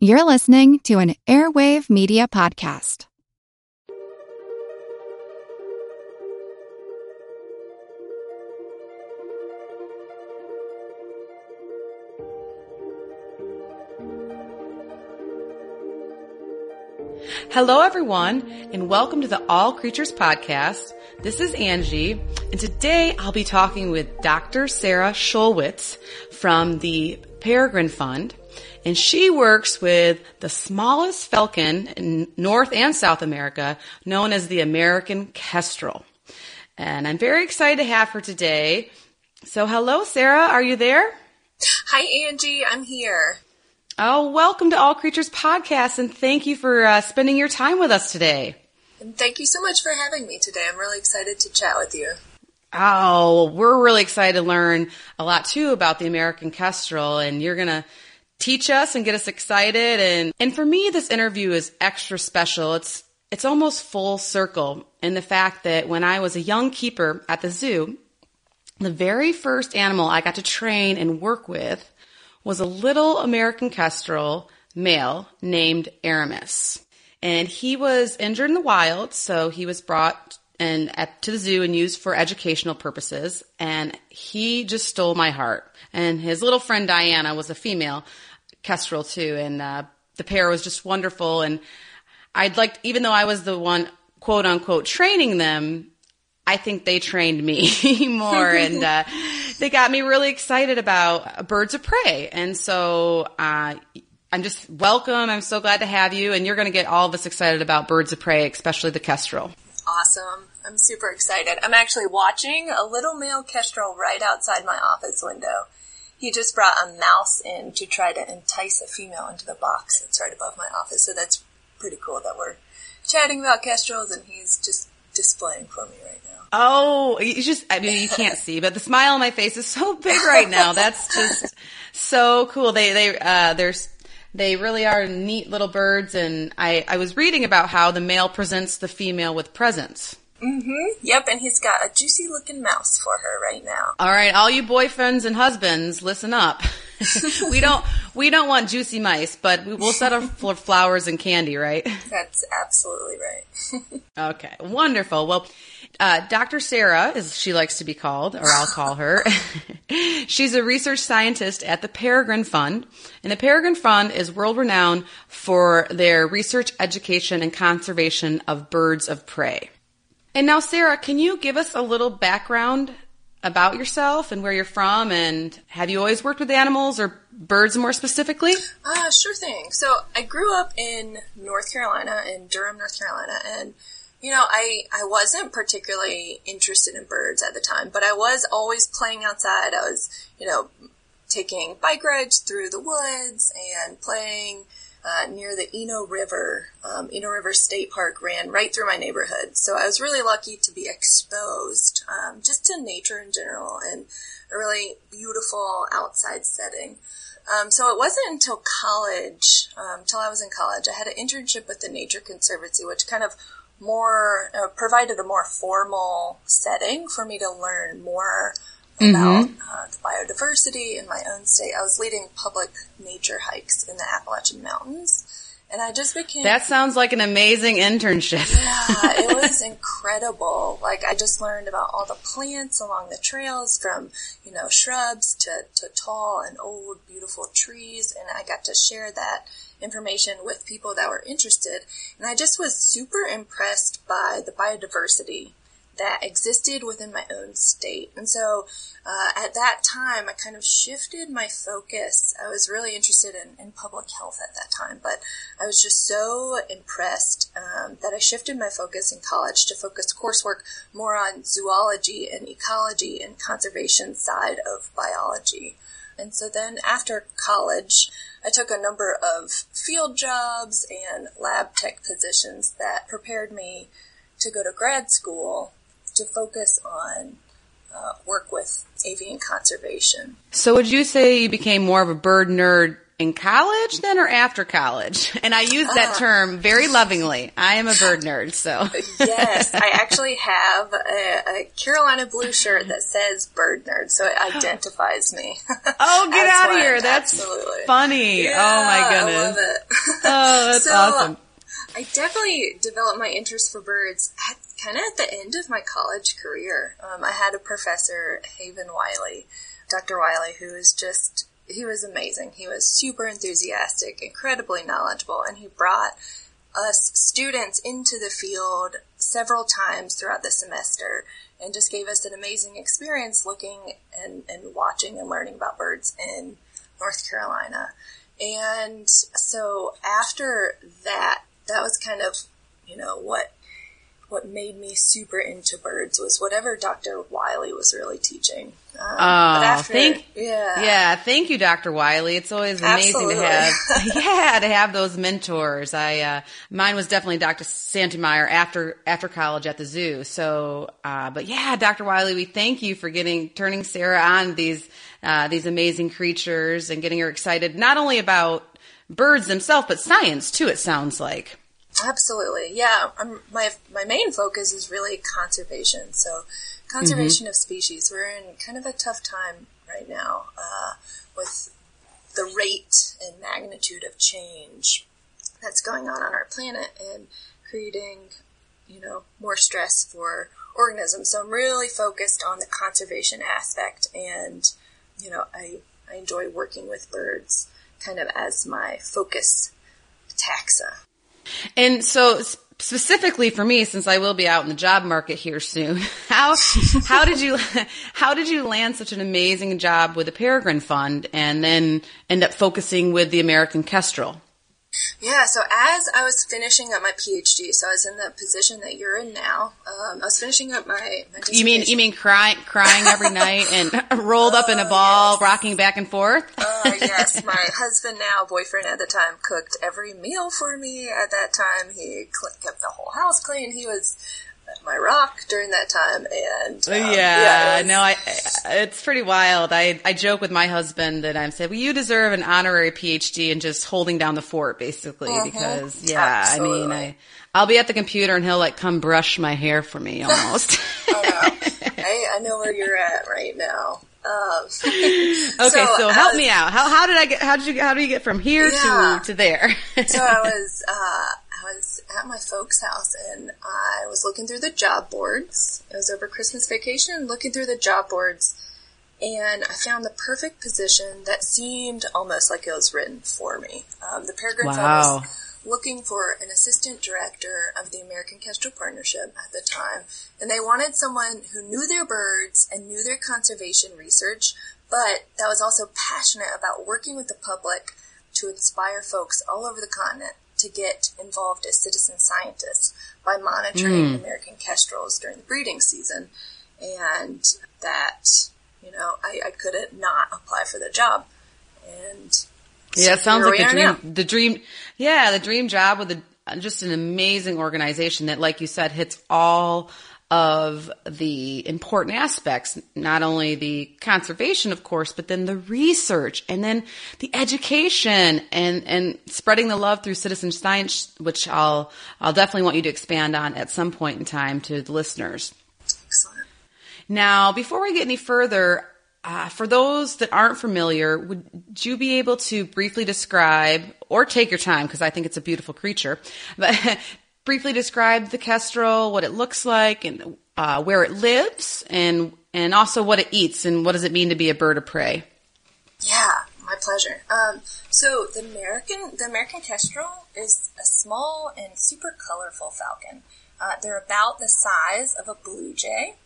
You're listening to an Airwave Media Podcast. Hello, everyone, and welcome to the All Creatures Podcast. This is Angie, and today I'll be talking with Dr. Sarah Schulwitz from the Peregrine Fund, and she works with the smallest falcon in North and South America, known as the American Kestrel. And I'm very excited to have her today. So, hello, Sarah, are you there? Hi, Angie, I'm here. Oh, welcome to All Creatures Podcast, and thank you for uh, spending your time with us today. And thank you so much for having me today. I'm really excited to chat with you. Oh, we're really excited to learn a lot too about the American Kestrel, and you're gonna teach us and get us excited. And and for me, this interview is extra special. It's it's almost full circle in the fact that when I was a young keeper at the zoo, the very first animal I got to train and work with was a little American kestrel male named Aramis. And he was injured in the wild, so he was brought and at, to the zoo and used for educational purposes. And he just stole my heart. And his little friend Diana was a female kestrel too, and uh, the pair was just wonderful. And I'd like, even though I was the one quote unquote training them, I think they trained me more and uh, they got me really excited about birds of prey. And so uh, I'm just welcome. I'm so glad to have you. And you're going to get all of us excited about birds of prey, especially the kestrel. Awesome. I'm super excited. I'm actually watching a little male kestrel right outside my office window. He just brought a mouse in to try to entice a female into the box that's right above my office. So that's pretty cool that we're chatting about kestrels and he's just displaying for me right now. Oh, you just, I mean, you can't see, but the smile on my face is so big right now. That's just so cool. They, they, uh, there's, they really are neat little birds. And I, I was reading about how the male presents the female with presents. Mm-hmm. Yep, and he's got a juicy looking mouse for her right now. All right, all you boyfriends and husbands, listen up. we don't we don't want juicy mice, but we, will settle for flowers and candy, right? That's absolutely right. okay, wonderful. Well, uh, Dr. Sarah, as she likes to be called, or I'll call her, she's a research scientist at the Peregrine Fund. And the Peregrine Fund is world renowned for their research, education, and conservation of birds of prey. And now, Sarah, can you give us a little background about yourself and where you're from? And have you always worked with animals or birds more specifically? Uh, sure thing. So I grew up in North Carolina, in Durham, North Carolina, and you know, I, I wasn't particularly interested in birds at the time, but I was always playing outside. I was, you know, taking bike rides through the woods and playing uh, near the Eno River. Um, Eno River State Park ran right through my neighborhood. So I was really lucky to be exposed um, just to nature in general and a really beautiful outside setting. Um, so it wasn't until college, until um, I was in college, I had an internship with the Nature Conservancy, which kind of more uh, provided a more formal setting for me to learn more about mm-hmm. uh, the biodiversity in my own state. I was leading public nature hikes in the Appalachian Mountains. And I just became. That sounds like an amazing internship. yeah, it was incredible. Like I just learned about all the plants along the trails from, you know, shrubs to, to tall and old beautiful trees. And I got to share that information with people that were interested. And I just was super impressed by the biodiversity that existed within my own state. And so uh, at that time, I kind of shifted my focus. I was really interested in, in public health at that time, but I was just so impressed um, that I shifted my focus in college to focus coursework more on zoology and ecology and conservation side of biology. And so then after college, I took a number of field jobs and lab tech positions that prepared me to go to grad school to focus on uh, work with avian conservation. So, would you say you became more of a bird nerd in college then or after college? And I use that uh, term very lovingly. I am a bird nerd, so. yes, I actually have a, a, Carolina blue shirt that says bird nerd, so it identifies me. Oh, get out of here. That's absolutely. funny. Yeah, oh my goodness. That's so, awesome. I definitely developed my interest for birds at, kind of at the end of my college career. Um, I had a professor, Haven Wiley, Dr. Wiley, who was just, he was amazing. He was super enthusiastic, incredibly knowledgeable, and he brought us students into the field several times throughout the semester and just gave us an amazing experience looking and, and watching and learning about birds in North Carolina. And so after that, that was kind of, you know, what what made me super into birds was whatever Dr. Wiley was really teaching. Um, oh, after, thank yeah, yeah, thank you, Dr. Wiley. It's always amazing Absolutely. to have, yeah, to have those mentors. I, uh, mine was definitely Dr. Santemeyer after after college at the zoo. So, uh, but yeah, Dr. Wiley, we thank you for getting turning Sarah on these uh, these amazing creatures and getting her excited not only about birds themselves but science too. It sounds like. Absolutely, yeah. I'm, my my main focus is really conservation. So, conservation Mm-hmm. of species. We're in kind of a tough time right now uh, with the rate and magnitude of change that's going on on our planet and creating, you know, more stress for organisms. So I'm really focused on the conservation aspect, and you know, I I enjoy working with birds kind of as my focus taxa. And so specifically for me, since I will be out in the job market here soon, how how did you how did you land such an amazing job with the Peregrine Fund and then end up focusing with the American Kestrel? Yeah, so as I was finishing up my PhD, so I was in the position that you're in now. Um, I was finishing up my. my You mean you mean crying crying every night and rolled up in a ball, yes. rocking back and forth? Uh, yes, my husband now, boyfriend at the time, cooked every meal for me. At that time, he kept the whole house clean. He was my rock during that time, and um, yeah, it no, I, it's pretty wild. I, I joke with my husband that I'm saying, well, you deserve an honorary PhD in just holding down the fort, basically, because yeah, I mean, I, I'll be at the computer and he'll like come brush my hair for me almost. I know. I, I know where you're at right now. Um, okay, so, I help was- me out. How, how did I get, how did you, how do you get from here Yeah. to, to there? so I was uh, I was at my folks' house and I was looking through the job boards. It was over Christmas vacation, looking through the job boards, and I found the perfect position that seemed almost like it was written for me. Um, the Peregrine Fund Wow. was looking for an assistant director of the American Kestrel Partnership at the time, and they wanted someone who knew their birds and knew their conservation research, but that was also passionate about working with the public to inspire folks all over the continent to get involved as citizen scientists by monitoring hmm. American kestrels during the breeding season. And that, you know, I, I couldn't not apply for the job. And Yeah, it sounds like the dream, now. the dream, yeah, the dream job with a, just an amazing organization that, like you said, hits all of the important aspects, not only the conservation, of course, but then the research and then the education and, and spreading the love through citizen science, which I'll, I'll definitely want you to expand on at some point in time to the listeners. Excellent. Now, before we get any further, uh, for those that aren't familiar, would you be able to briefly describe, or take your time because I think it's a beautiful creature, but briefly describe the kestrel, what it looks like, and uh, where it lives, and and also what it eats, and what does it mean to be a bird of prey? Yeah, my pleasure. Um, so the American the American kestrel is a small and super colorful falcon. Uh, they're about the size of a blue jay.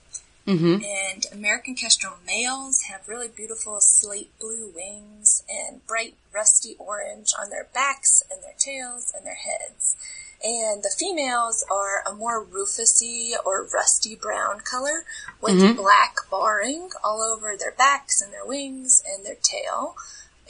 Mm-hmm. And American kestrel males have really beautiful slate blue wings and bright rusty orange on their backs and their tails and their heads. And the females are a more rufusy or rusty brown color with mm-hmm. black barring all over their backs and their wings and their tail.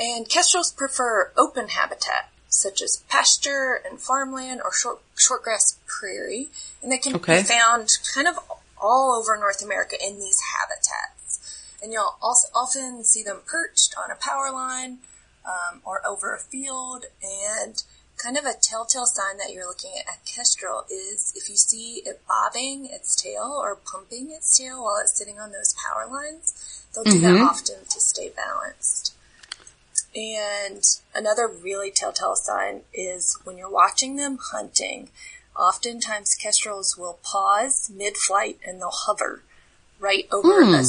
And kestrels prefer open habitat, such as pasture and farmland or short, shortgrass prairie. And they can Okay. be found kind of all over North America in these habitats. And you'll also often see them perched on a power line um, or over a field. And kind of a telltale sign that you're looking at a kestrel is if you see it bobbing its tail or pumping its tail while it's sitting on those power lines, they'll do that often to stay balanced. And another really telltale sign is when you're watching them hunting, oftentimes kestrels will pause mid-flight and they'll hover right over a a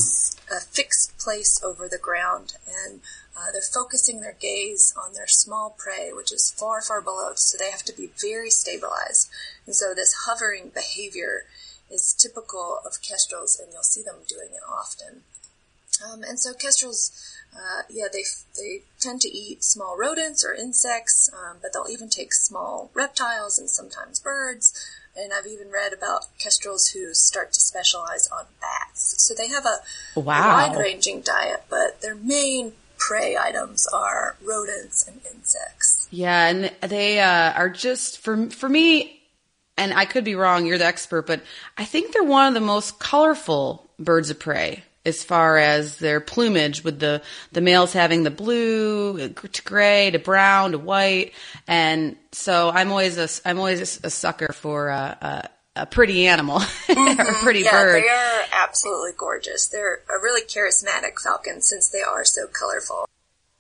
a, fixed place over the ground. And uh, they're focusing their gaze on their small prey, which is far, far below. So they have to be very stabilized. And so this hovering behavior is typical of kestrels, and you'll see them doing it often. Um, and so kestrels, uh, yeah, they they tend to eat small rodents or insects, um, but they'll even take small reptiles and sometimes birds. And I've even read about kestrels who start to specialize on bats. So they have a, Wow. wide-ranging diet, but their main prey items are rodents and insects. Yeah, and they uh, are just for for me, and I could be wrong. You're the expert, but I think they're one of the most colorful birds of prey as far as their plumage, with the the males having the blue to gray to brown to white, and so I'm always a I'm always a sucker for a, a, a pretty animal or a mm-hmm. pretty Yeah, bird. they are absolutely gorgeous. They're a really charismatic falcon since they are so colorful.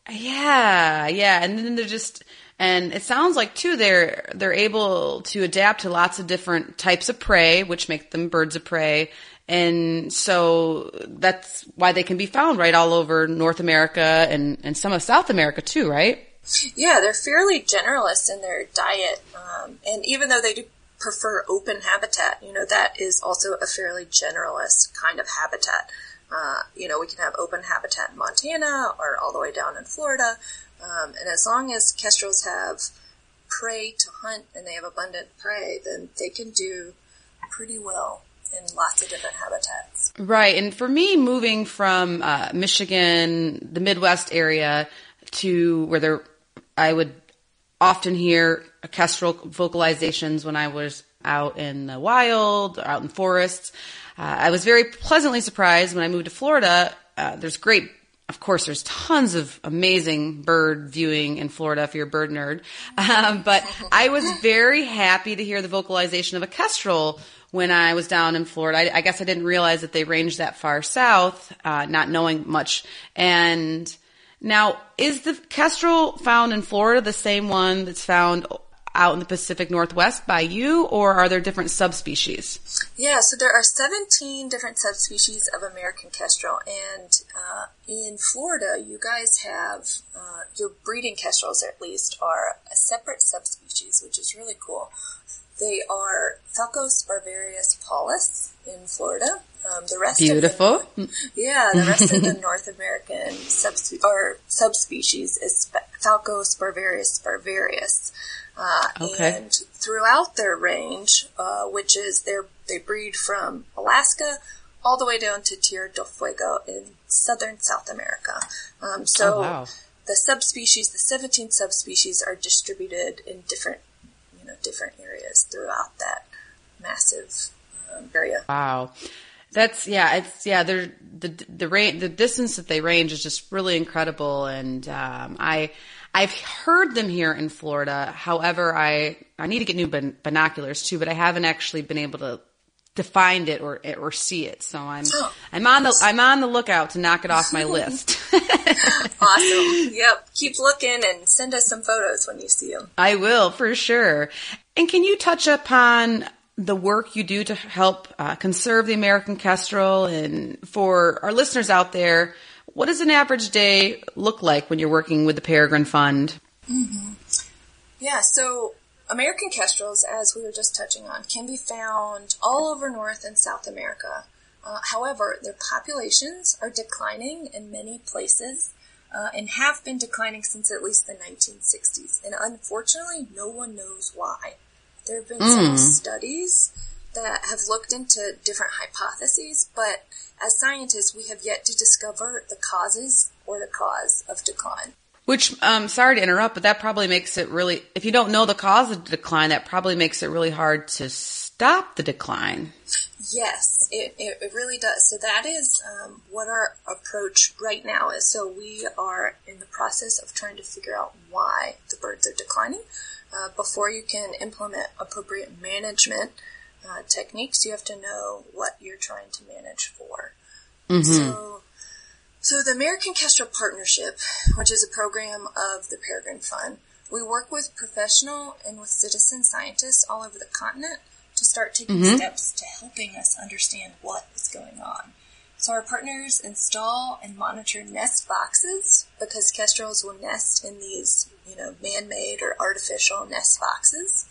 Yeah, yeah, and then they're just, and it sounds like too they're they're able to adapt to lots of different types of prey, which make them birds of prey, and so that's why they can be found right all over North America and and some of South America too, right? Yeah, they're fairly generalist in their diet, um, and even though they do prefer open habitat, you know that is also a fairly generalist kind of habitat. Uh, you know, we can have open habitat in Montana or all the way down in Florida, um, and as long as kestrels have prey to hunt and they have abundant prey, then they can do pretty well in lots of different habitats. Right, and for me, moving from uh, Michigan, the Midwest area, to where there, I would often hear orchestral vocalizations when I was out in the wild, out in forests. Uh, I was very pleasantly surprised when I moved to Florida. Uh, there's great, of course, there's tons of amazing bird viewing in Florida if you're a bird nerd. Um, but I was very happy to hear the vocalization of a kestrel when I was down in Florida. I, I guess I didn't realize that they ranged that far south, uh, not knowing much. And now, is the kestrel found in Florida the same one that's found out in the Pacific Northwest by you, or are there different subspecies? Yeah, so there are 17 different subspecies of American kestrel, and uh, in Florida, you guys have uh, your breeding kestrels, at least, are a separate subspecies, which is really cool. They are Falco sparverius paulus in Florida. Um, the rest Beautiful. Of the, yeah, the rest of the North American subspe- or subspecies is Falco sparverius sparverius. Uh, Okay. And throughout their range, uh, which is they they breed from Alaska all the way down to Tierra del Fuego in southern South America. Um, so Oh, wow. the subspecies, the 17 subspecies, are distributed in different, know, different areas throughout that massive um, area. Wow. That's yeah, it's yeah. The the range, the distance that they range is just really incredible, and um, I I've heard them here in Florida. However, I I need to get new bin- binoculars too, but I haven't actually been able to to find it or or see it. So I'm. I'm on the I'm on the lookout to knock it off my list. Awesome. yep. Keep looking and send us some photos when you see them. I will for sure. And can you touch upon the work you do to help uh, conserve the American kestrel? And for our listeners out there, what does an average day look like when you're working with the Peregrine Fund? Yeah, so American kestrels, as we were just touching on, can be found all over North and South America. Uh, however, their populations are declining in many places uh, and have been declining since at least the 1960s. And unfortunately, no one knows why. There have been several studies that have looked into different hypotheses, but as scientists, we have yet to discover the causes or the cause of decline. Which, um, sorry to interrupt, but that probably makes it really, if you don't know the cause of the decline, that probably makes it really hard to stop the decline. Yes, it, it, really does. So that is um, what our approach right now is. So we are in the process of trying to figure out why the birds are declining. Uh, before you can implement appropriate management uh, techniques, you have to know what you're trying to manage for. So So the American Kestrel Partnership, which is a program of the Peregrine Fund, we work with professional and with citizen scientists all over the continent to start taking mm-hmm. steps to helping us understand what is going on. So our partners install and monitor nest boxes because kestrels will nest in these, you know, man-made or artificial nest boxes.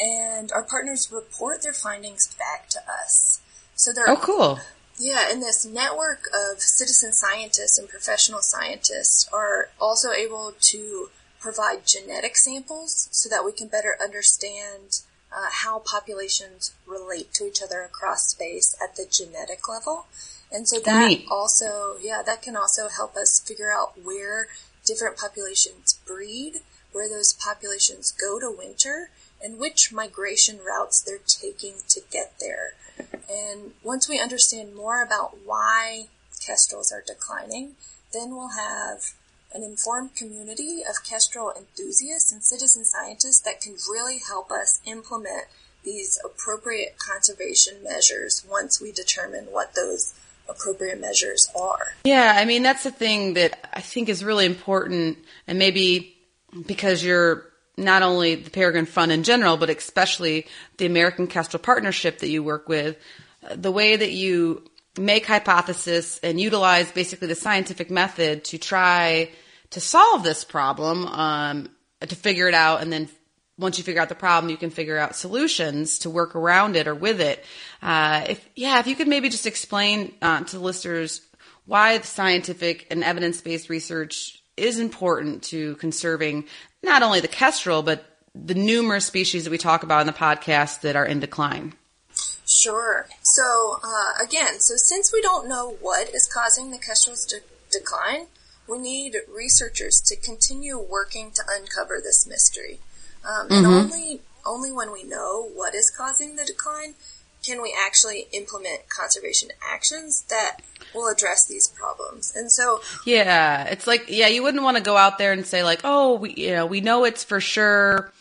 And our partners report their findings back to us. So they're Oh cool. Yeah, and this network of citizen scientists and professional scientists are also able to provide genetic samples so that we can better understand uh, how populations relate to each other across space at the genetic level. And so that Neat. also, yeah, that can also help us figure out where different populations breed, where those populations go to winter, and which migration routes they're taking to get there. And once we understand more about why kestrels are declining, then we'll have an informed community of kestrel enthusiasts and citizen scientists that can really help us implement these appropriate conservation measures once we determine what those appropriate measures are. Yeah, I mean, that's the thing that I think is really important, and maybe because you're not only the Peregrine Fund in general, but especially the American Kestrel Partnership that you work with, the way that you make hypothesis and utilize basically the scientific method to try to solve this problem, um, to figure it out, and then once you figure out the problem, you can figure out solutions to work around it or with it. Uh, if yeah, if you could maybe just explain uh, to listeners why scientific and evidence-based research is important to conserving not only the kestrel but the numerous species that we talk about in the podcast that are in decline. Sure. So uh, again, so since we don't know what is causing the kestrel's de- decline, we need researchers to continue working to uncover this mystery. Um, and mm-hmm. only only when we know what is causing the decline can we actually implement conservation actions that will address these problems. And so, yeah, it's like, yeah, you wouldn't want to go out there and say like, oh, we, you know, we know it's for sure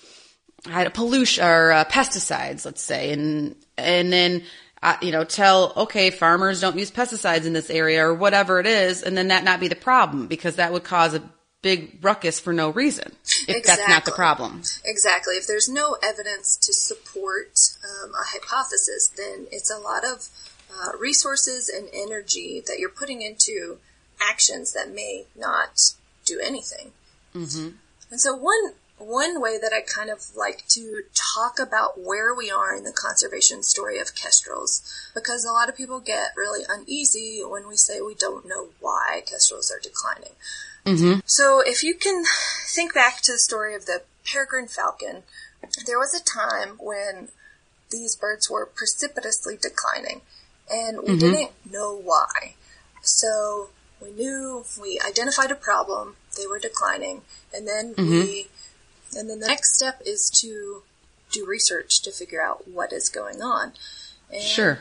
pollution or uh, pesticides, let's say, and and then uh, you know tell okay, farmers don't use pesticides in this area or whatever it is, and then that not be the problem because that would cause a big ruckus for no reason if exactly. that's not the problem. Exactly. If there's no evidence to support um, a hypothesis, then it's a lot of uh, resources and energy that you're putting into actions that may not do anything. Mm-hmm. And so one one way that I kind of like to talk about where we are in the conservation story of kestrels, because a lot of people get really uneasy when we say we don't know why kestrels are declining. Mm-hmm. So if you can think back to the story of the peregrine falcon, there was a time when these birds were precipitously declining, and we mm-hmm. didn't know why. So we knew we identified a problem; they were declining, and then mm-hmm. we, and then the next step is to do research to figure out what is going on. And sure.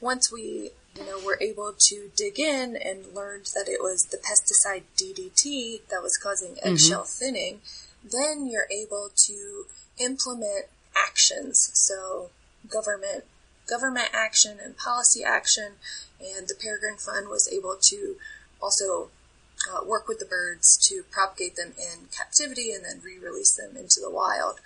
Once we you know, were able to dig in and learned that it was the pesticide DDT that was causing eggshell mm-hmm. thinning, then you're able to implement actions. So government, government action and policy action, and the Peregrine Fund was able to also uh, work with the birds to propagate them in captivity and then re-release them into the wild.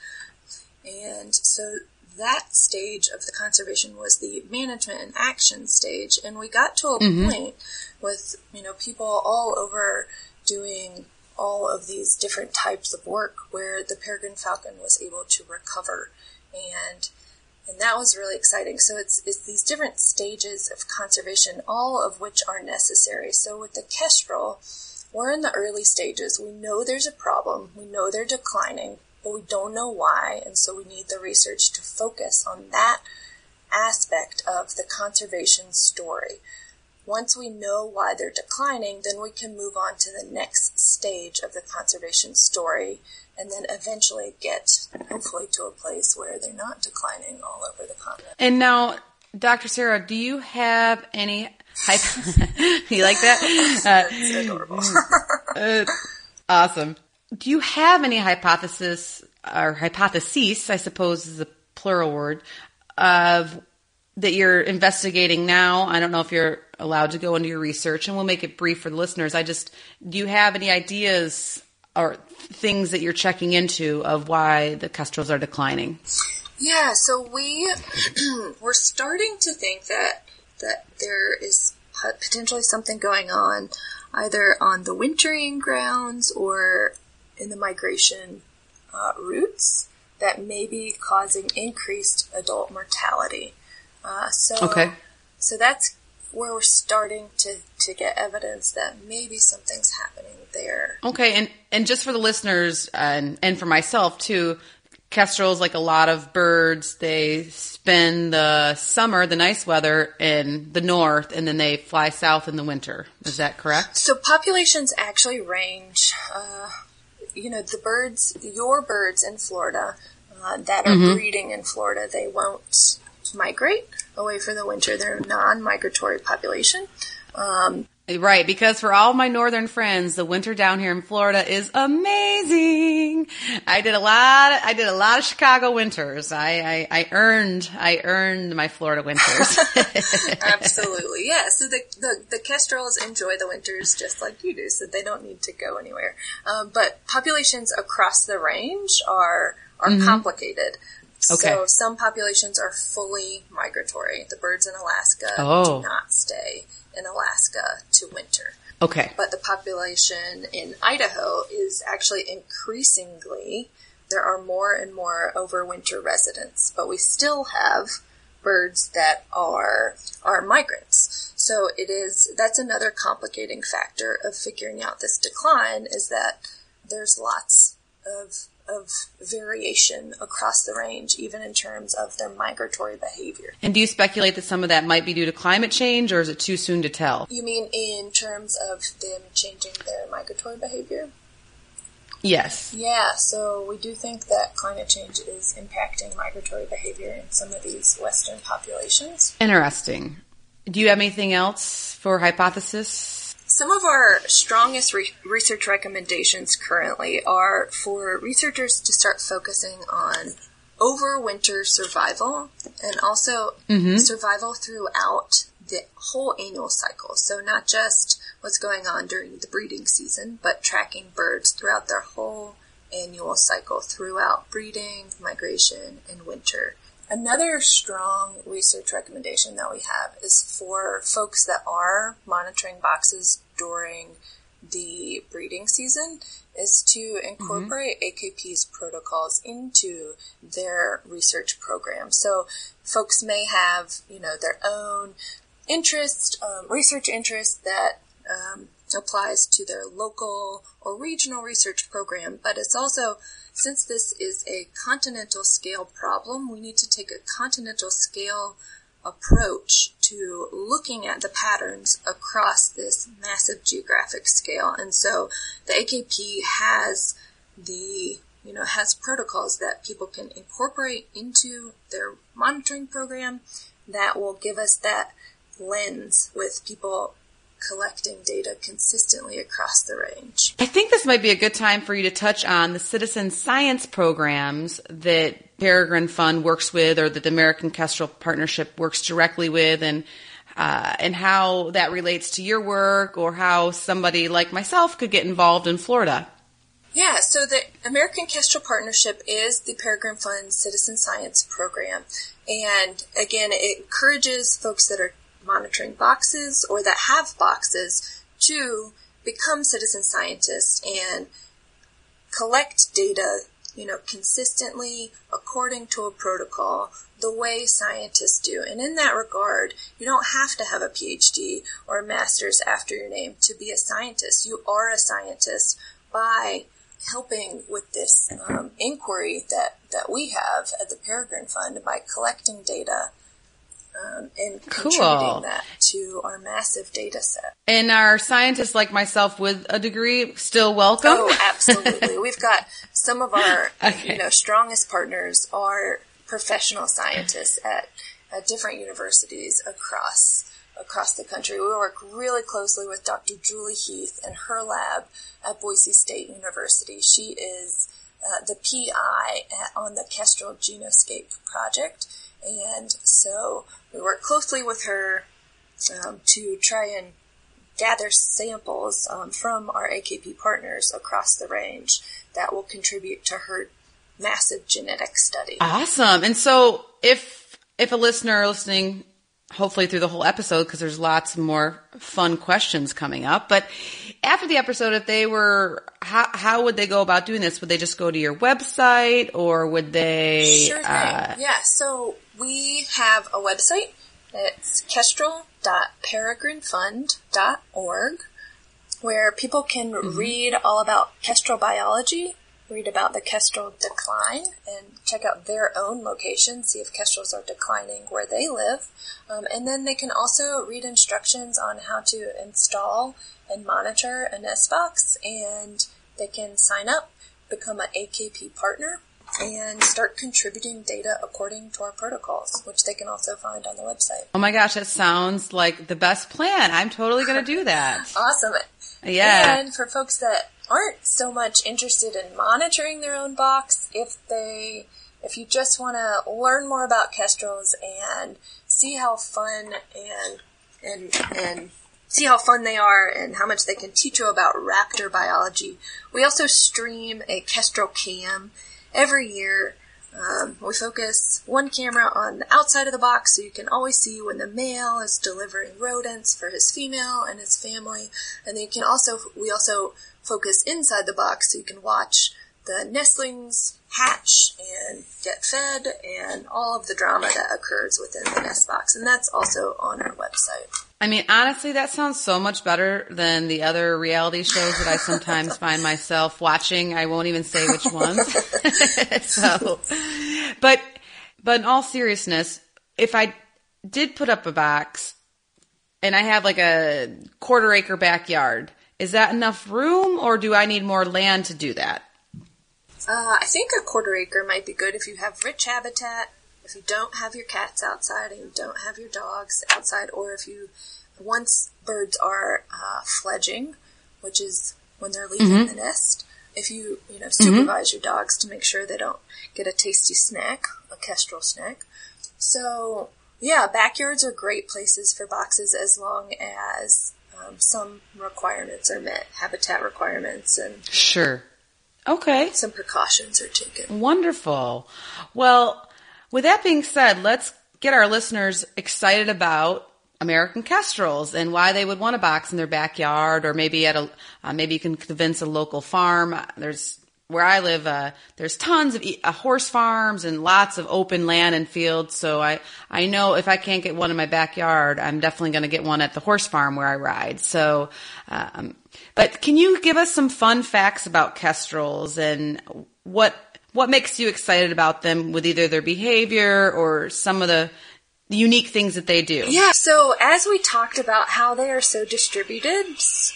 And so that stage of the conservation was the management and action stage. And we got to a mm-hmm. point with, you know, people all over doing all of these different types of work where the peregrine falcon was able to recover and and that was really exciting. So it's it's these different stages of conservation, all of which are necessary. So with the kestrel, we're in the early stages. We know there's a problem. We know they're declining but we don't know why, and so we need the research to focus on that aspect of the conservation story. Once we know why they're declining, then we can move on to the next stage of the conservation story and then eventually get hopefully to a place where they're not declining all over the continent. And now, Dr. Sarah, do you have any hype? you like that? Uh, adorable. uh, awesome do you have any hypothesis or hypotheses, I suppose is a plural word, of that you're investigating now? I don't know if you're allowed to go into your research, and we'll make it brief for the listeners. I just, do you have any ideas or things that you're checking into of why the kestrels are declining? Yeah, so we we're starting to think that that there is potentially something going on either on the wintering grounds or in the migration uh, routes that may be causing increased adult mortality. Uh, so, okay. so that's where we're starting to, to get evidence that maybe something's happening there. Okay, and and just for the listeners and and for myself too, kestrels, like a lot of birds, they spend the summer, the nice weather in the north, and then they fly south in the winter. Is that correct? So populations actually range. Uh, you know, the birds, your birds in Florida uh, that are mm-hmm. breeding in Florida, they won't migrate away for the winter. They're a non-migratory population. Um, Right, because for all my northern friends, the winter down here in Florida is amazing. I did a lot. Of, I did a lot of Chicago winters. I, I, I earned I earned my Florida winters. Absolutely, yeah. So the, the, the kestrels enjoy the winters just like you do, so they don't need to go anywhere. Um, but populations across the range are are mm-hmm. complicated. Okay. So some populations are fully migratory. The birds in Alaska oh. do not stay in Alaska to winter. Okay. But the population in Idaho is actually increasingly, there are more and more overwinter residents, but we still have birds that are, are migrants. So it is, that's another complicating factor of figuring out this decline is that there's lots of of variation across the range, even in terms of their migratory behavior. And do you speculate that some of that might be due to climate change, or is it too soon to tell? You mean in terms of them changing their migratory behavior? Yes. Yeah, so we do think that climate change is impacting migratory behavior in some of these Western populations. Interesting. Do you have anything else for hypothesis? Some of our strongest re- research recommendations currently are for researchers to start focusing on overwinter survival and also mm-hmm. survival throughout the whole annual cycle. So not just what's going on during the breeding season, but tracking birds throughout their whole annual cycle throughout breeding, migration, and winter. Another strong research recommendation that we have is for folks that are monitoring boxes during the breeding season is to incorporate mm-hmm. AKP's protocols into their research program. So folks may have, you know, their own interest, um, research interest that um, applies to their local or regional research program, but it's also, since this is a continental scale problem, we need to take a continental scale approach to looking at the patterns across this massive geographic scale. And so the AKP has the, you know, has protocols that people can incorporate into their monitoring program that will give us that lens with people collecting data consistently across the range. I think this might be a good time for you to touch on the citizen science programs that Peregrine Fund works with or that the American Kestrel Partnership works directly with and uh, and how that relates to your work or how somebody like myself could get involved in Florida. Yeah, so the American Kestrel Partnership is the Peregrine Fund Citizen Science Program. And again, it encourages folks that are monitoring boxes or that have boxes to become citizen scientists and collect data, you know, consistently according to a protocol the way scientists do. And in that regard, you don't have to have a PhD or a master's after your name to be a scientist. You are a scientist by helping with this um, inquiry that, that we have at the Peregrine Fund by collecting data um, and contributing cool. that to our massive data set. And our scientists like myself with a degree still welcome? Oh, absolutely. We've got some of our okay. you know strongest partners are professional scientists at, at different universities across across the country. We work really closely with Dr. Julie Heath and her lab at Boise State University. She is uh, the PI at, on the Kestrel Genoscape project. And so we work closely with her um, to try and gather samples um, from our AKP partners across the range that will contribute to her massive genetic study. Awesome. And so if if a listener listening hopefully through the whole episode because there's lots more fun questions coming up. But after the episode, if they were, how, how would they go about doing this? Would they just go to your website or would they? Sure thing. Uh, yeah. So we have a website. It's kestrel.peregrinefund.org where people can mm-hmm. read all about kestrel biology read about the kestrel decline and check out their own location, see if kestrels are declining where they live. Um, and then they can also read instructions on how to install and monitor a nest box and they can sign up, become an AKP partner, and start contributing data according to our protocols, which they can also find on the website. Oh my gosh, that sounds like the best plan. I'm totally going to do that. awesome. Yeah. And for folks that aren't so much interested in monitoring their own box, if they, if you just want to learn more about kestrels and see how fun and, and, and see how fun they are and how much they can teach you about raptor biology. We also stream a kestrel cam every year. Um, we focus one camera on the outside of the box so you can always see when the male is delivering rodents for his female and his family. And then you can also, we also focus inside the box so you can watch the nestlings hatch and get fed and all of the drama that occurs within the nest box. And that's also on our website. I mean, honestly, that sounds so much better than the other reality shows that I sometimes find myself watching. I won't even say which ones. so, but, but in all seriousness, if I did put up a box and I have like a quarter acre backyard, is that enough room or do I need more land to do that? Uh, I think a quarter acre might be good if you have rich habitat, if you don't have your cats outside and you don't have your dogs outside, or if you, once birds are uh, fledging, which is when they're leaving mm-hmm. the nest, if you, you know, supervise mm-hmm. your dogs to make sure they don't get a tasty snack, a kestrel snack. So, yeah, backyards are great places for boxes as long as um, some requirements are met, habitat requirements, and sure, okay, some precautions are taken. Wonderful. Well, with that being said, let's get our listeners excited about American kestrels and why they would want a box in their backyard, or maybe at a uh, maybe you can convince a local farm. There's where I live, uh, there's tons of uh, horse farms and lots of open land and fields. So I, I know if I can't get one in my backyard, I'm definitely going to get one at the horse farm where I ride. So, um, but can you give us some fun facts about kestrels and what, what makes you excited about them with either their behavior or some of the the unique things that they do. Yeah, so as we talked about how they are so distributed,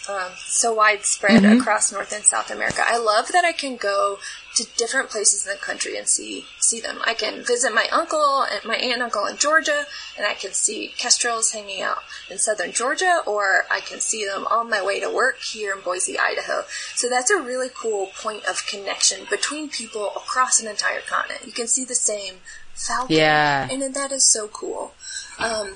um, so widespread mm-hmm. across North and South America, I love that I can go to different places in the country and see see them. I can visit my uncle and my aunt and uncle in Georgia, and I can see kestrels hanging out in southern Georgia, or I can see them on my way to work here in Boise, Idaho. So that's a really cool point of connection between people across an entire continent. You can see the same falcon. Yeah. And that is so cool. Um,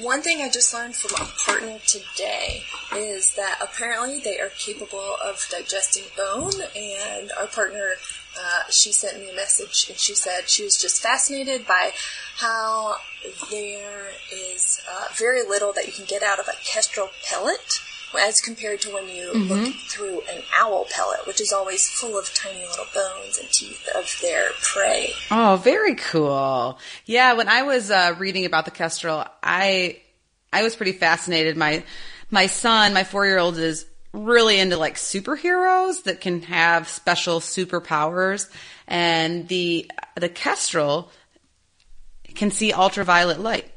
one thing I just learned from a partner today is that apparently they are capable of digesting bone, and our partner, uh, she sent me a message and she said she was just fascinated by how there is uh, very little that you can get out of a kestrel pellet as compared to when you mm-hmm. look through an owl pellet, which is always full of tiny little bones and teeth of their prey. Oh, very cool. Yeah, when I was uh, reading about the kestrel, I I was pretty fascinated. My my son, my four year old, is really into like superheroes that can have special superpowers, and the the kestrel can see ultraviolet light.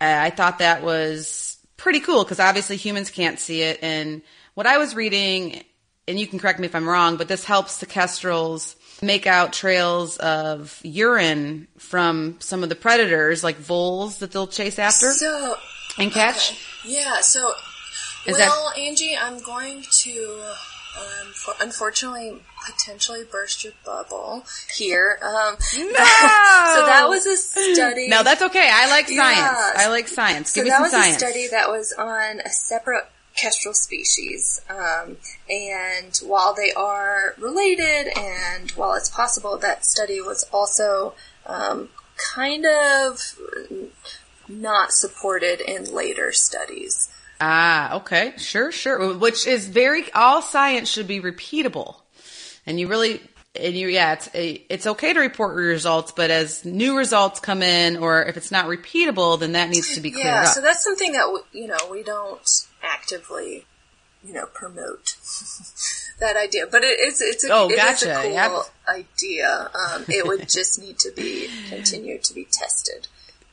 I thought that was pretty cool because obviously humans can't see it. And what I was reading, and you can correct me if I'm wrong, but this helps the kestrels make out trails of urine from some of the predators, like voles that they'll chase after so, and catch. Okay. Yeah. So, Is well, that- Angie, I'm going to um, for, unfortunately, potentially burst your bubble here. Um, No! so that was a study. No, that's okay. I like science. Yeah. I like science. So Give me that some was science. a study that was on a separate kestrel species. Um, and while they are related and while it's possible, that study was also um, kind of not supported in later studies. Ah, okay. Sure, sure. Which is very, all science should be repeatable. And you really, and you, yeah, it's, it's okay to report your results, but as new results come in, or if it's not repeatable, then that needs to be cleared Yeah, up. so that's something that we, you know we don't actively, you know, promote that idea. But it, it's it's a, Oh, it is gotcha. a cool idea. Um, it would just need to be continued to be tested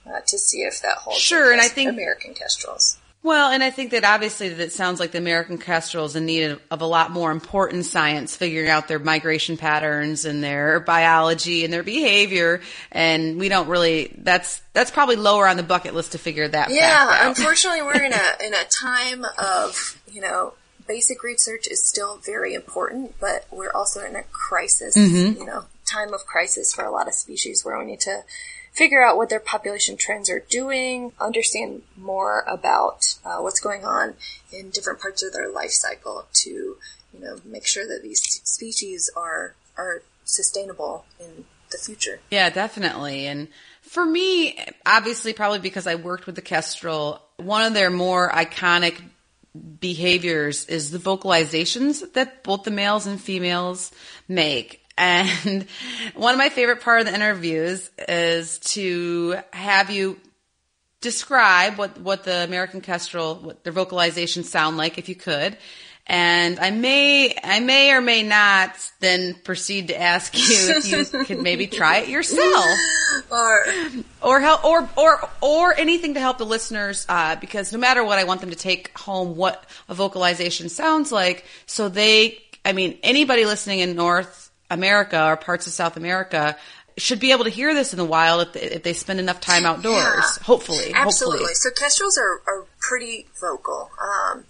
uh, to see if that holds. Sure, and I think- American kestrels. Well, and I think that obviously that it sounds like the American kestrel is in need of, of a lot more important science, figuring out their migration patterns and their biology and their behavior. And we don't really, that's, that's probably lower on the bucket list to figure that Yeah, unfortunately, we're in a in a time of you know basic research is still very important, but we're also in a crisis. Mm-hmm. You know, time of crisis for a lot of species where we need to figure out what their population trends are doing, understand more about uh, what's going on in different parts of their life cycle to you know make sure that these species are are sustainable in the future. Yeah, definitely. And for me, obviously, probably because I worked with the Kestrel, one of their more iconic behaviors is the vocalizations that both the males and females make. And one of my favorite part of the interviews is to have you describe what, what the American Kestrel, what their vocalizations sound like, if you could. And I may, I may or may not then proceed to ask you if you could maybe try it yourself Or or help or or or anything to help the listeners uh, because no matter what i want them to take home what a vocalization sounds like so they i mean anybody listening in north america or parts of south america should be able to hear this in the wild if they, if they spend enough time outdoors Yeah. hopefully Absolutely. hopefully So kestrels are, are pretty vocal. Um,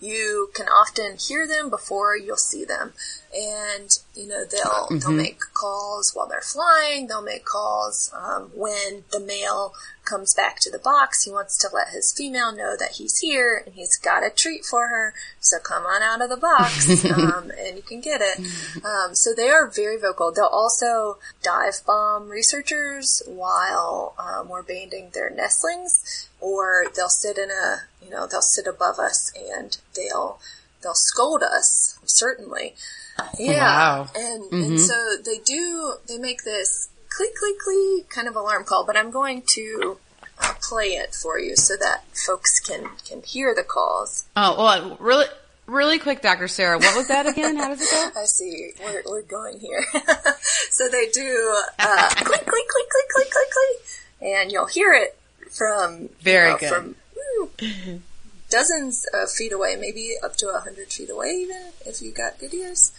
you can often hear them before you'll see them, and you know they'll they'll make calls while they're flying. They'll make calls um, when the male comes back to the box. He wants to let his female know that he's here and he's got a treat for her. So come on out of the box, um, and you can get it. Um, so they are very vocal. They'll also dive bomb researchers while um, we're banding their nestlings, or they'll sit in a, you know, they'll sit above us and they'll they'll scold us. Certainly, yeah. Wow. And and so they do. They make this click click click kind of alarm call, but I'm going to. Uh, play it for you so that folks can can hear the calls. oh well really really quick dr sarah what was that again how does it go I see. We're, we're going here. so they do uh, click, click, click, click, click, click, click, and you'll hear it from Very you know, good. from dozens of feet away, maybe up to a hundred feet away, even if you got good ears.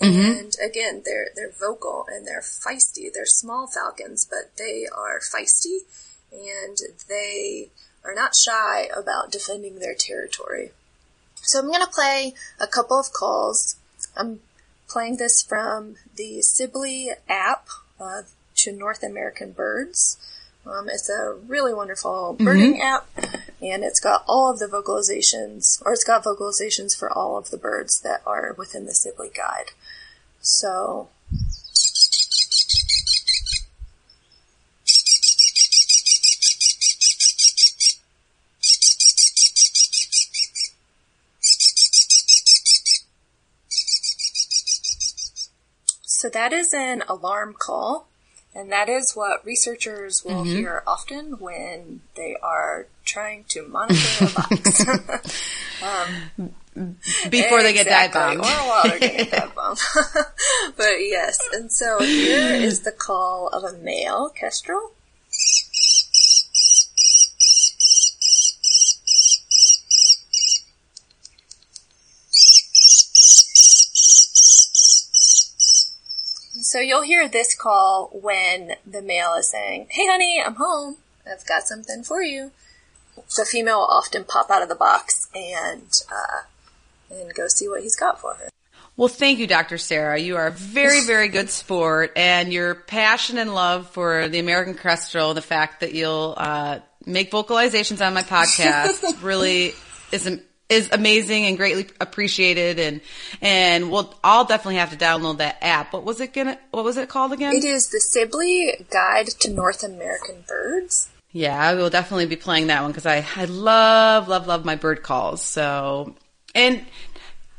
Mm-hmm. And again, they're they're vocal and they're feisty. They're small falcons, but they are feisty, and they are not shy about defending their territory. So I'm going to play a couple of calls. I'm playing this from the Sibley app uh, to North American birds. Um, it's a really wonderful birding app, and it's got all of the vocalizations, or it's got vocalizations for all of the birds that are within the Sibley guide. So So that is an alarm call, and that is what researchers will mm-hmm. hear often when they are trying to monitor a box. Um, before they get dive Exactly, bombed Or while they're getting dive bombed. but yes, and so here is the call of a male kestrel. So you'll hear this call when the male is saying, Hey honey, I'm home. I've got something for you. The female will often pop out of the box and, uh, and go see what he's got for her. Well, thank you, Dr. Sarah. You are a very, very good sport, and your passion and love for the American Kestrel, the fact that you'll uh, make vocalizations on my podcast, really is is amazing and greatly appreciated. And and we'll all definitely have to download that app. What was it gonna? What was it called again? It is the Sibley Guide to North American Birds. Yeah, I will definitely be playing that one because I I love love love my bird calls. So and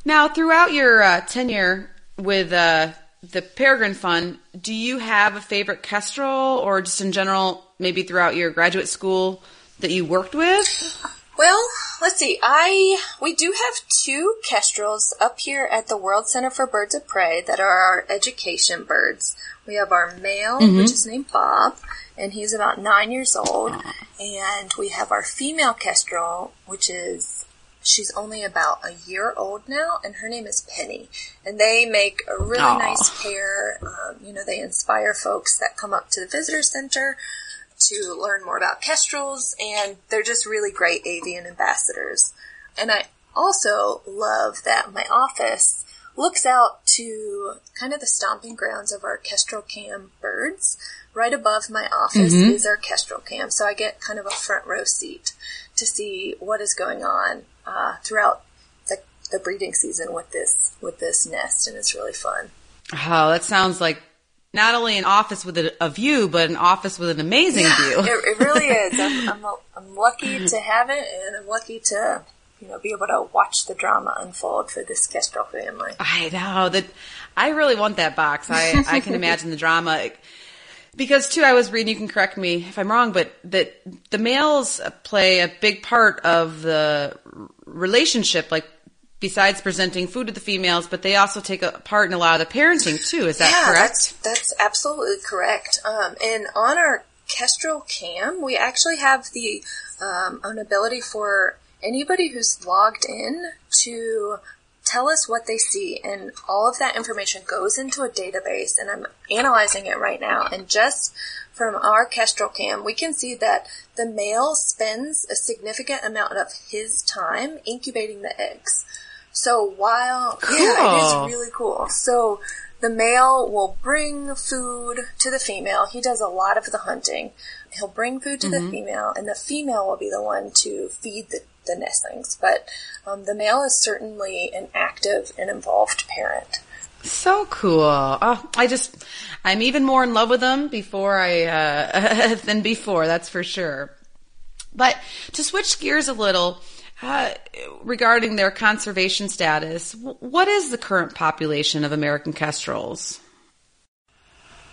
now, throughout your uh, tenure with uh, the Peregrine Fund, do you have a favorite kestrel, or just in general, maybe throughout your graduate school that you worked with? Well, let's see. I we do have two kestrels up here at the World Center for Birds of Prey that are our education birds. We have our male, mm-hmm. which is named Bob, and he's about nine years old, and we have our female kestrel, which is She's only about a year old now, and her name is Penny. And they make a really Aww. nice pair. Um, you know, they inspire folks that come up to the visitor center to learn more about kestrels, and they're just really great avian ambassadors. And I also love that my office looks out to kind of the stomping grounds of our kestrel cam birds. Right above my office mm-hmm. is our kestrel cam, so I get kind of a front row seat to see what is going on uh, throughout the, the breeding season with this with this nest, and it's really fun. Oh, that sounds like not only an office with a, a view, but an office with an amazing yeah, view. it, it really is. I'm, I'm, I'm lucky to have it, and I'm lucky to you know be able to watch the drama unfold for this Kestrel family. I know that. I really want that box. I I can imagine the drama. Because too, I was reading. You can correct me if I'm wrong, but that the males play a big part of the relationship. Like besides presenting food to the females, but they also take a part in a lot of the parenting too. Is that yeah, correct? That's, that's absolutely correct. Um, and on our Kestrel Cam, we actually have the um, an ability for anybody who's logged in to tell us what they see and all of that information goes into a database and I'm analyzing it right now and just from our kestrel cam we can see that the male spends a significant amount of his time incubating the eggs. So while cool. yeah, it is really cool. So the male will bring food to the female. He does a lot of the hunting. He'll bring food to mm-hmm. the female, and the female will be the one to feed the the nestlings, but um, the male is certainly an active and involved parent. So cool. Oh, I just, I'm even more in love with them before I, uh, than before, that's for sure. But to switch gears a little, uh, regarding their conservation status, what is the current population of American kestrels?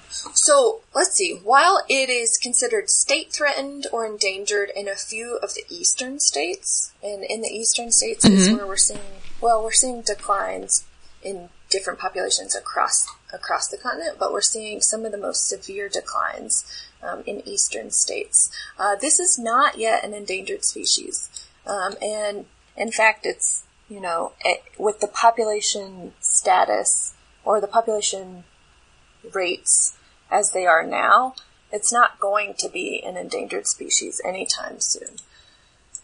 So let's see. While it is considered state threatened or endangered in a few of the eastern states, and in the eastern states mm-hmm. is where we're seeing well, we're seeing declines in different populations across across the continent, but we're seeing some of the most severe declines um, in eastern states. Uh, this is not yet an endangered species, um, and in fact, it's you know it, with the population status or the population rates as they are now, it's not going to be an endangered species anytime soon.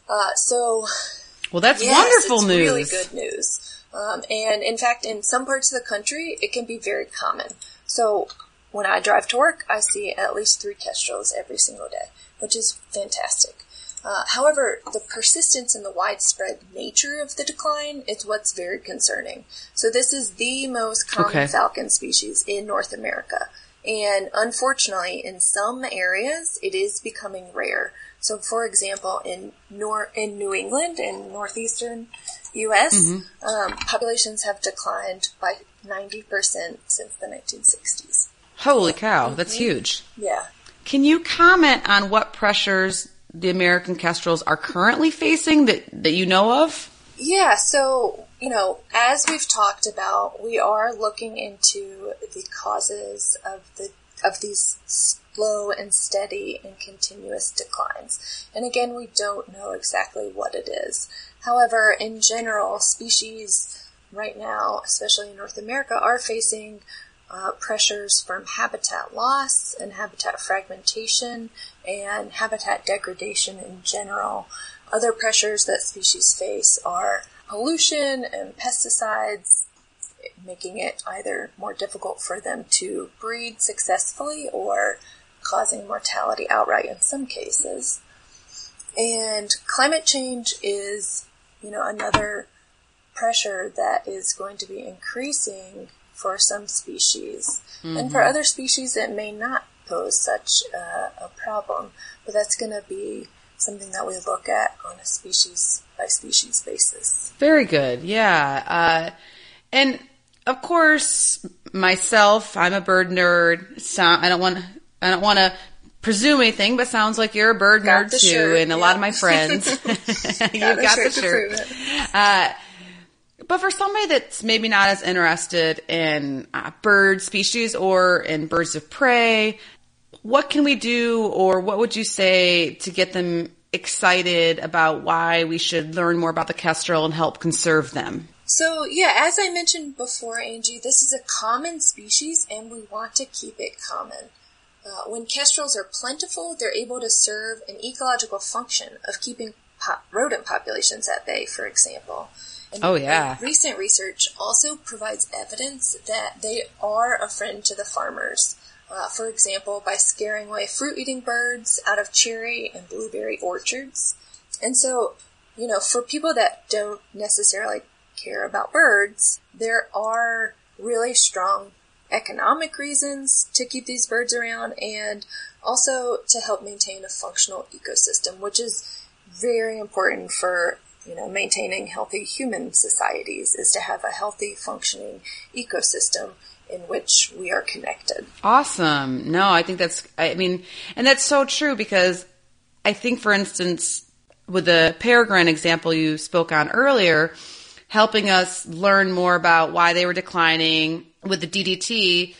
Uh, so, well, that's yes, wonderful news. Really good news. Um, and in fact, in some parts of the country, it can be very common. So, when I drive to work, I see at least three kestrels every single day, which is fantastic. Uh, however, the persistence and the widespread nature of the decline is what's very concerning. So this is the most common okay. falcon species in North America. And unfortunately, in some areas, it is becoming rare. So, for example, in nor- in New England in northeastern U.S., mm-hmm. um, populations have declined by 90% since the 1960s. Holy cow, mm-hmm. that's huge. Yeah. Can you comment on what pressures the American kestrels are currently facing that, that you know of? Yeah, so, you know, as we've talked about, we are looking into the causes of the of these slow and steady and continuous declines. And again, we don't know exactly what it is. However, in general, species right now, especially in North America, are facing uh, pressures from habitat loss and habitat fragmentation and habitat degradation in general. Other pressures that species face are pollution and pesticides making it either more difficult for them to breed successfully or causing mortality outright in some cases. And climate change is, you know, another pressure that is going to be increasing for some species. Mm-hmm. And for other species, it may not pose such uh, a problem, but that's going to be something that we look at on a species by species basis. Very good. Yeah. Uh, and of course, myself, I'm a bird nerd. So I don't want, I don't want to presume anything, but sounds like you're a bird got nerd too, shirt, and a yeah. lot of my friends. You've got, got the shirt. Uh, but for somebody that's maybe not as interested in uh, bird species or in birds of prey, what can we do or what would you say to get them excited about why we should learn more about the kestrel and help conserve them? So, yeah, as I mentioned before, Angie, this is a common species and we want to keep it common. Uh, when kestrels are plentiful, they're able to serve an ecological function of keeping po- rodent populations at bay, for example. And oh, yeah. Recent research also provides evidence that they are a friend to the farmers. Uh, for example, by scaring away fruit eating birds out of cherry and blueberry orchards. And so, you know, for people that don't necessarily care about birds, there are really strong economic reasons to keep these birds around and also to help maintain a functional ecosystem, which is very important for you know, maintaining healthy human societies is to have a healthy functioning ecosystem in which we are connected. Awesome. No, I think that's, I mean, and that's so true because I think, for instance, with the peregrine example you spoke on earlier, helping us learn more about why they were declining with the DDT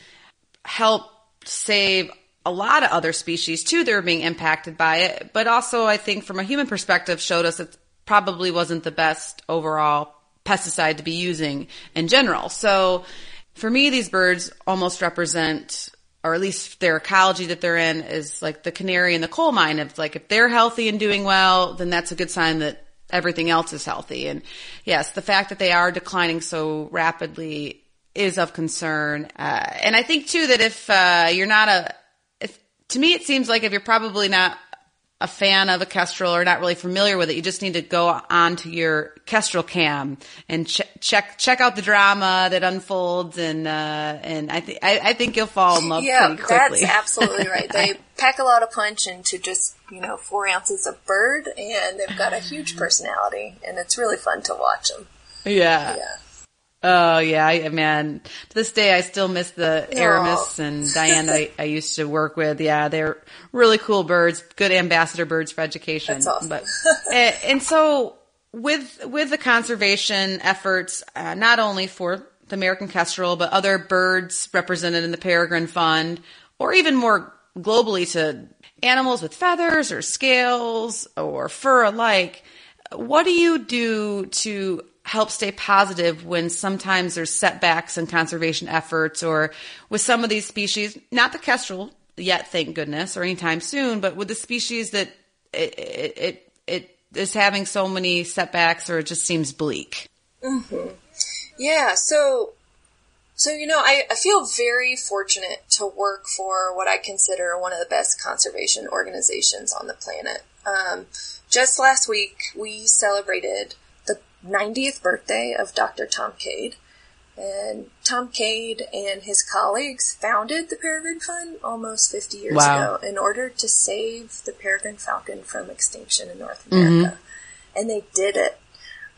help save a lot of other species too that are being impacted by it. But also, I think from a human perspective, showed us it probably wasn't the best overall pesticide to be using in general. So for me, these birds almost represent, or at least their ecology that they're in is like the canary in the coal mine. It's like if they're healthy and doing well, then that's a good sign that everything else is healthy. And yes, the fact that they are declining so rapidly is of concern. Uh, and I think too that if uh, you're not a, to me it seems like if you're probably not a fan of a kestrel or not really familiar with it, you just need to go onto your kestrel cam and ch- check check out the drama that unfolds, and uh, and I think I think you'll fall in love yeah, pretty quickly. that's absolutely right. They pack a lot of punch into just you know four ounces of bird, and they've got a huge personality, and it's really fun to watch them. Yeah. Yeah. Oh yeah, I, man. To this day, I still miss the Aww. Aramis and Diane I, I used to work with. Yeah, they're really cool birds, good ambassador birds for education. That's awesome. But and, and so with with the conservation efforts, uh, not only for the American kestrel, but other birds represented in the Peregrine Fund, or even more globally to animals with feathers or scales or fur alike. What do you do to help stay positive when sometimes there's setbacks in conservation efforts or with some of these species, not the kestrel yet, thank goodness, or anytime soon, but with the species that it, it, it, is having so many setbacks or it just seems bleak. Mm-hmm. Yeah. So, so, you know, I, I feel very fortunate to work for what I consider one of the best conservation organizations on the planet. Um, just last week, we celebrated 90th birthday of Dr. Tom Cade. And Tom Cade and his colleagues founded the Peregrine Fund almost 50 years wow. ago in order to save the peregrine falcon from extinction in North mm-hmm. America. Mm-hmm. And they did it.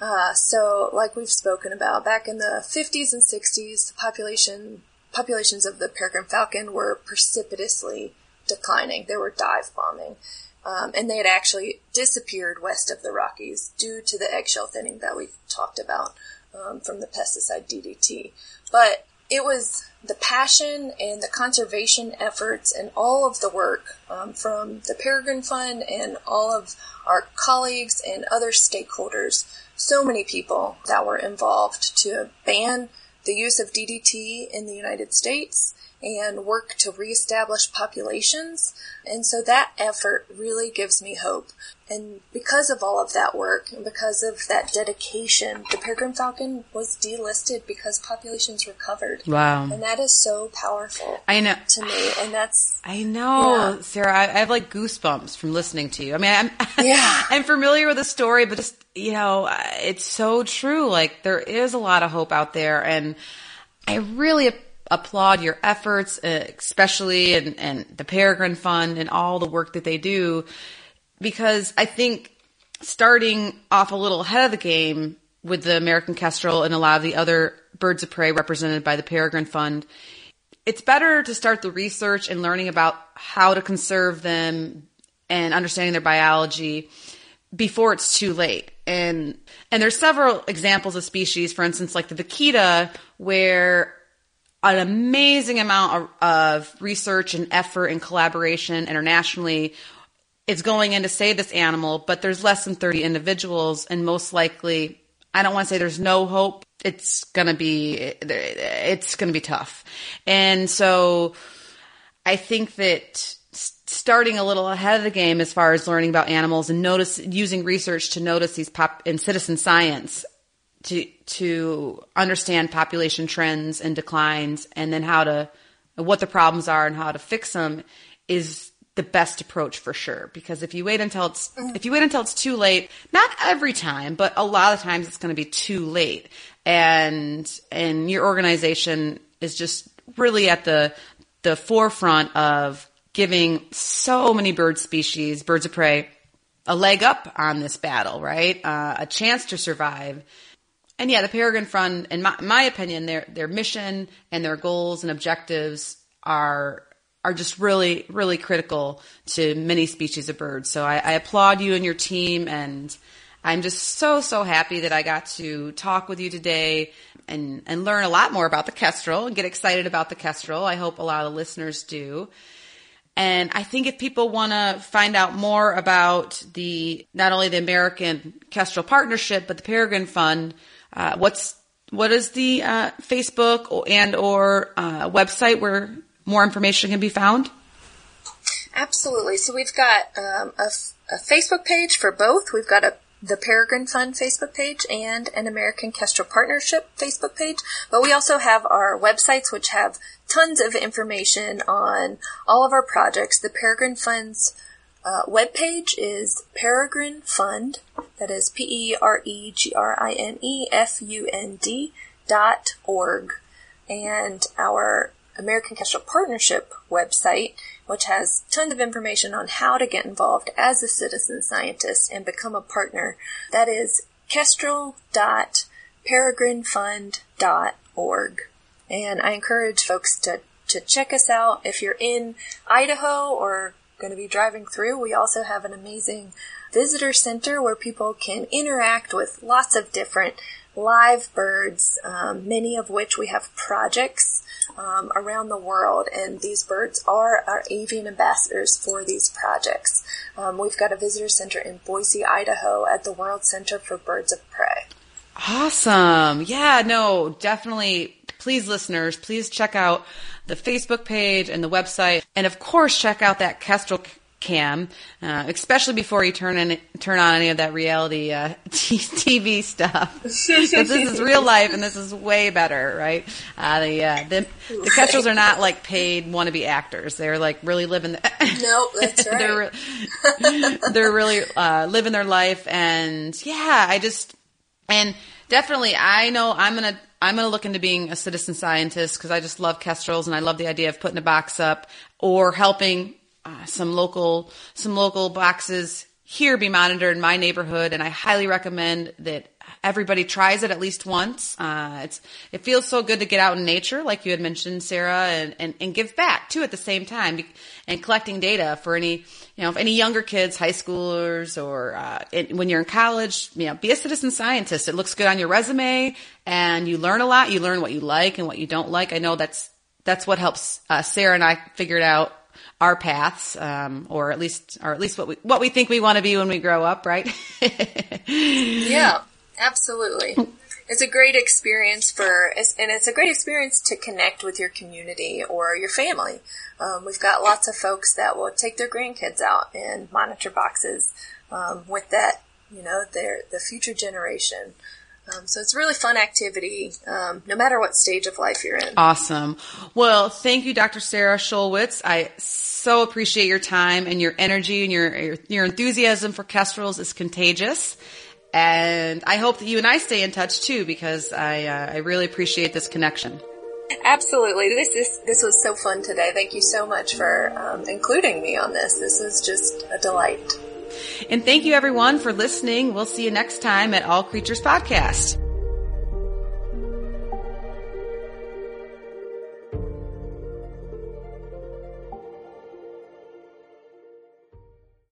Uh, so, like we've spoken about, back in the 50s and 60s, the population populations of the peregrine falcon were precipitously declining. They were dive bombing. Um, and they had actually disappeared west of the Rockies due to the eggshell thinning that we've talked about um, from the pesticide DDT. But it was the passion and the conservation efforts and all of the work um, from the Peregrine Fund and all of our colleagues and other stakeholders, so many people that were involved to ban the use of DDT in the United States and work to reestablish populations. And so that effort really gives me hope. And because of all of that work and because of that dedication, the peregrine falcon was delisted because populations recovered. Wow. And that is so powerful. I know. To me. And that's. I know, Yeah. Sarah. I, I have like goosebumps from listening to you. I mean, I'm Yeah. I'm familiar with the story, but just you know, it's so true. Like there is a lot of hope out there, and I really applaud your efforts, uh, especially and and the Peregrine Fund and all the work that they do, because I think starting off a little ahead of the game with the American kestrel and a lot of the other birds of prey represented by the Peregrine Fund, it's better to start the research and learning about how to conserve them and understanding their biology before it's too late. And and there's several examples of species, for instance, like the vaquita, where an amazing amount of, research and effort and collaboration internationally is going in to save this animal, but there's less than 30 individuals, and most likely, I don't want to say there's no hope. It's gonna be, it's gonna be tough. And so I think that starting a little ahead of the game as far as learning about animals and notice, using research to notice these pop, in citizen science to, to understand population trends and declines and then how to, what the problems are and how to fix them is the best approach for sure. Because if you wait until it's, if you wait until it's too late, not every time, but a lot of times it's going to be too late. And, and your organization is just really at the, the forefront of giving so many bird species, birds of prey, a leg up on this battle, right? Uh, a chance to survive. And yeah, the Peregrine Fund, in my, my opinion, their their mission and their goals and objectives are are just really really critical to many species of birds. So I, I applaud you and your team, and I'm just so so happy that I got to talk with you today and and learn a lot more about the kestrel and get excited about the kestrel. I hope a lot of the listeners do. And I think if people want to find out more about the not only the American Kestrel Partnership but the Peregrine Fund, uh, what's what is the uh, Facebook and or uh, website where more information can be found? Absolutely. So we've got um, a, f- a Facebook page for both. We've got a the Peregrine Fund Facebook page and an American Kestrel Partnership Facebook page. But we also have our websites, which have tons of information on all of our projects. The Peregrine Fund's uh, webpage is Peregrine Fund. That is P E R E G R I N E F U N D dot org. And our American Kestrel Partnership website, which has tons of information on how to get involved as a citizen scientist and become a partner. That is kestrel.peregrinefund.org. And I encourage folks to, to check us out. If you're in Idaho or going to be driving through, we also have an amazing visitor center where people can interact with lots of different live birds, um, many of which we have projects um, around the world, and these birds are our avian ambassadors for these projects. Um, we've got a visitor center in Boise, Idaho, at the World Center for Birds of Prey. Awesome. Yeah, no, definitely. Please, listeners, please check out the Facebook page and the website. And of course, check out that Kestrel cam, uh, especially before you turn in, turn on any of that reality uh, t- TV stuff. this is real life, and this is way better, right? Uh, the, uh, the the Kestrels are not like paid wannabe actors. They're like really living. The, No, that's right. they're re- they're really uh, living their life, and yeah, I just and definitely I know I'm gonna I'm gonna look into being a citizen scientist because I just love kestrels and I love the idea of putting a box up or helping uh, some local some local boxes here be monitored in my neighborhood, and I highly recommend that everybody tries it at least once. Uh, it's it feels so good to get out in nature, like you had mentioned, Sarah, and, and, and give back too at the same time, and collecting data for any you know if any younger kids, high schoolers, or uh, it, when you're in college, you know, be a citizen scientist. It looks good on your resume, and you learn a lot. You learn what you like and what you don't like. I know that's that's what helps uh, Sarah and I figure it out our paths, um, or at least, or at least what we what we think we want to be when we grow up, right? Yeah, absolutely. It's a great experience for, and it's a great experience to connect with your community or your family. Um, we've got lots of folks that will take their grandkids out and monitor boxes um, with that, you know, their the future generation. Um, so it's a really fun activity, um, no matter what stage of life you're in. Awesome. Well, thank you, Dr. Sarah Schulwitz. I so appreciate your time and your energy and your, your, your enthusiasm for kestrels is contagious. And I hope that you and I stay in touch too, because I, uh, I really appreciate this connection. Absolutely. This is, this was so fun today. Thank you so much for um, including me on this. This was just a delight. And thank you everyone for listening. We'll see you next time at All Creatures Podcast.